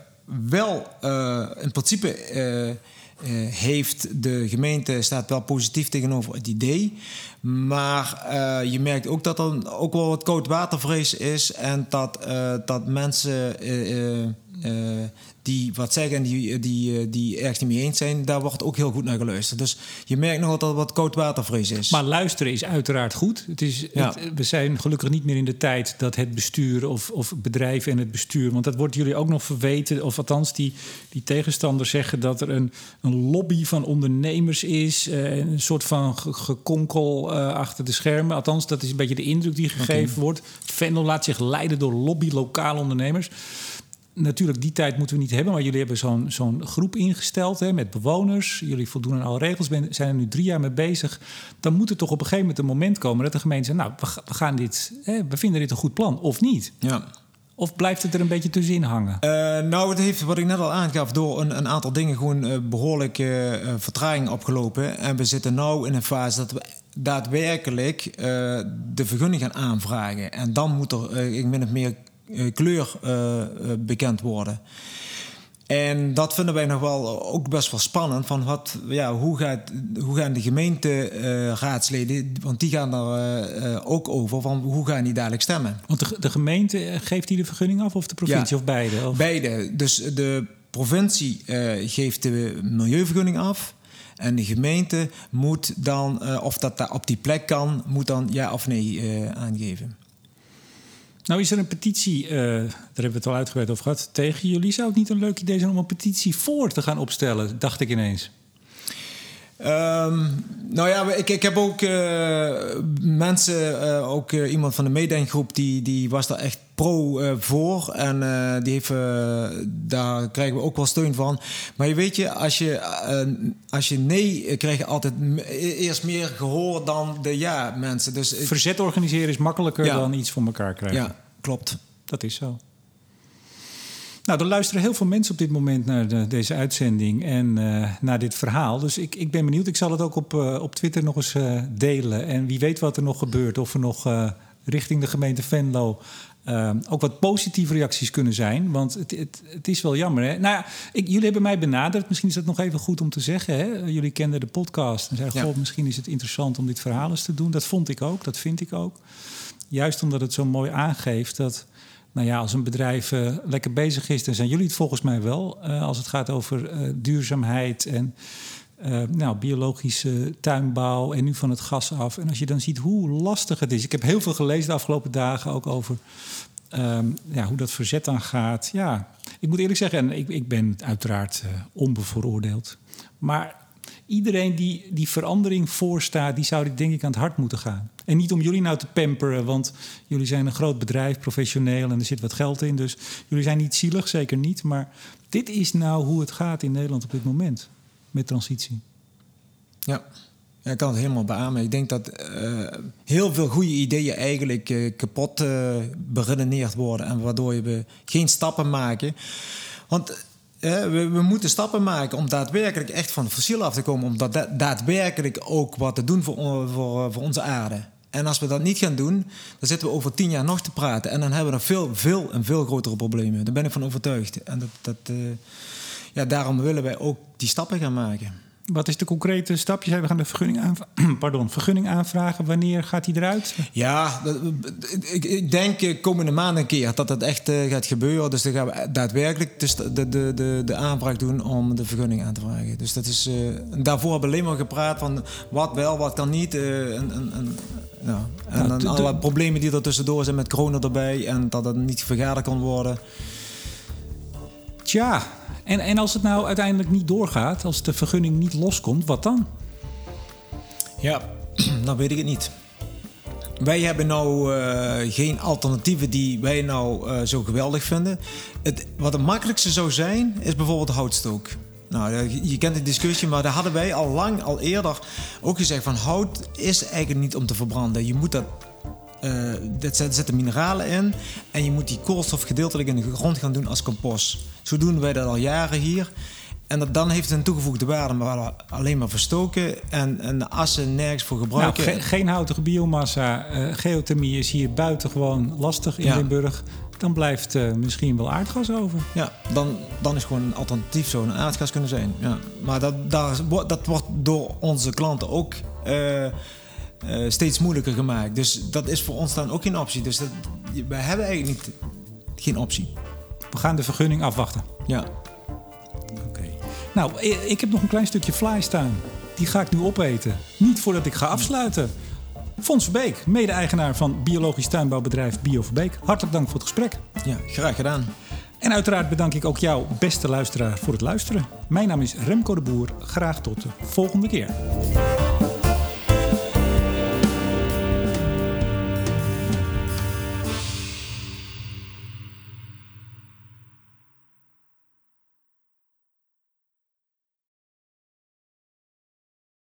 wel in principe. heeft de gemeente staat wel positief tegenover het idee. Maar je merkt ook dat er ook wel wat koudwatervrees is. En dat, dat mensen die wat zeggen en die, die, eh, die ergens niet mee eens zijn, daar wordt ook heel goed naar geluisterd. Dus je merkt nog er wat koudwatervrees is. Maar luisteren is uiteraard goed. Het is, Ja. het- we zijn gelukkig niet meer in de tijd dat het bestuur of, of bedrijven en het bestuur. Want dat wordt jullie ook nog verweten. Of althans, die, die tegenstanders zeggen dat er een, een lobby van ondernemers is. eh, een soort van ge- gekonkel eh, achter de schermen. Althans, dat is een beetje de indruk die gegeven wordt. Venlo laat zich leiden door lobby lokale ondernemers. Natuurlijk, die tijd moeten we niet hebben, maar jullie hebben zo'n zo'n groep ingesteld hè, met bewoners. Jullie voldoen aan alle regels, ben- zijn er nu drie jaar mee bezig. Dan moet er toch op een gegeven moment een moment komen dat de gemeente zegt: Nou, we, ga- we gaan dit, hè, we vinden dit een goed plan, of niet? ja. Of blijft het er een beetje tussenin hangen? Eh, nou, het heeft, wat ik net al aangaf, door een, een aantal dingen gewoon eh, behoorlijk eh, vertraging opgelopen. En we zitten nu in een fase dat we daadwerkelijk de vergunning gaan aanvragen. En dan moet er eh, min of meer kleur eh, eh, bekend worden. En dat vinden wij nog wel ook best wel spannend. Van wat, ja, hoe, gaat, hoe gaan de gemeenteraadsleden, want die gaan daar eh, eh, ook over, van hoe gaan die dadelijk stemmen? Want de, de gemeente eh, geeft die de vergunning af, of de provincie, Ja. of beide? Of? Beide. Dus de provincie eh, geeft de milieuvergunning af. En de gemeente moet dan, eh, of dat daar op die plek kan, moet dan ja of nee eh, aangeven. Nou is er een petitie, eh, daar hebben we het al uitgebreid over gehad, tegen jullie. Zou het niet een leuk idee zijn om een petitie voor te gaan opstellen, dacht ik ineens. Ehm, nou ja, ik, ik heb ook uh, mensen, uh, ook uh, iemand van de meedenkgroep, die, die was daar echt pro voor. En die heeft, daar krijgen we ook wel steun van. Maar je weet je, als je, als je nee, krijg je altijd eerst meer gehoor dan de ja mensen. Dus, Verzet organiseren is makkelijker ja. dan iets voor elkaar krijgen. Ja, klopt. Dat is zo. Nou, er luisteren heel veel mensen op dit moment naar de, deze uitzending en uh, naar dit verhaal. Dus ik, ik ben benieuwd. Ik zal het ook op, uh, op Twitter nog eens uh, delen. En wie weet wat er nog gebeurt. Of er nog richting de gemeente Venlo ook wat positieve reacties kunnen zijn. Want het, het, het is wel jammer. Hè? Nou ja, ik, jullie hebben mij benaderd. Misschien is dat nog even goed om te zeggen. Hè? Jullie kenden de podcast en zeiden: ja. misschien is het interessant om dit verhaal eens te doen. Dat vond ik ook, dat vind ik ook. Juist omdat het zo mooi aangeeft dat nou ja, als een bedrijf uh, lekker bezig is, dan zijn jullie het volgens mij wel. Uh, als het gaat over uh, duurzaamheid en nou, biologische tuinbouw en nu van het gas af. En als je dan ziet hoe lastig het is. Ik heb heel veel gelezen de afgelopen dagen ook over um, ja, hoe dat verzet dan gaat. Ja, ik moet eerlijk zeggen, en ik, ik ben uiteraard onbevooroordeeld. Maar iedereen die die verandering voorstaat, die zou dit denk ik aan het hart moeten gaan. En niet om jullie nou te pamperen, want jullie zijn een groot bedrijf, professioneel en er zit wat geld in. Dus jullie zijn niet zielig, zeker niet. Maar dit is nou hoe het gaat in Nederland op dit moment met transitie. Ja. Ik kan het helemaal beamen. Ik denk dat uh, heel veel goede ideeën eigenlijk uh, kapot uh, beredeneerd worden. En waardoor je geen stappen maken. Want we, we, moeten stappen maken om daadwerkelijk echt van fossiel af te komen. Om dat daadwerkelijk ook wat te doen voor, voor, voor onze aarde. En als we dat niet gaan doen, dan zitten we over tien jaar nog te praten. En dan hebben we nog veel, veel en veel grotere problemen. Daar ben ik van overtuigd. En dat, dat, uh, ja, daarom willen wij ook die stappen gaan maken. Wat is de concrete stapjes? We gaan de vergunning, aanvra Pardon, vergunning aanvragen. Wanneer gaat die eruit? Ja, ik, ik, denk eh, komende maand een keer dat dat echt uh, gaat gebeuren. Dus dan gaan we daadwerkelijk de, de, de, de, aanvraag doen om de vergunning aan te vragen. Dus dat is, uh, daarvoor hebben we alleen maar gepraat van wat wel, wat kan niet. Uh, en, en, en, en dan alle problemen die er tussendoor zijn met corona erbij. En dat het niet vergaderd kan worden. Tja, en, en als het nou uiteindelijk niet doorgaat, als de vergunning niet loskomt, wat dan? Ja, dan weet ik het niet. Wij hebben nou uh, geen alternatieven die wij nou uh, zo geweldig vinden. Het, wat het makkelijkste zou zijn, is bijvoorbeeld houtstook. Nou, je kent de discussie, maar daar hadden wij al lang, al eerder ook gezegd van hout is eigenlijk niet om te verbranden. Je moet dat uh, zitten mineralen in en je moet die koolstof gedeeltelijk in de grond gaan doen als compost. Zo doen wij dat al jaren hier. En dat, dan heeft het een toegevoegde waarde, maar alleen maar verstoken en, en de assen nergens voor gebruiken. Nou, geen houtige biomassa, uh, geothermie is hier buitengewoon lastig in ja. Limburg. Dan blijft uh, misschien wel aardgas over. Ja, dan, dan is gewoon een alternatief zo een aardgas kunnen zijn. Ja. Maar dat, daar, dat wordt door onze klanten ook uh, steeds moeilijker gemaakt. Dus dat is voor ons dan ook geen optie. Dus dat, wij hebben eigenlijk niet, geen optie. We gaan de vergunning afwachten. Ja. Oké. Okay. Nou, ik heb nog een klein stukje fly staan. Die ga ik nu opeten. Niet voordat ik ga afsluiten. Fons Verbeek, mede-eigenaar van biologisch tuinbouwbedrijf Bio Verbeek. Hartelijk dank voor het gesprek. Ja, graag gedaan. En uiteraard bedank ik ook jou, beste luisteraar, voor het luisteren. Mijn naam is Remco de Boer. Graag tot de volgende keer.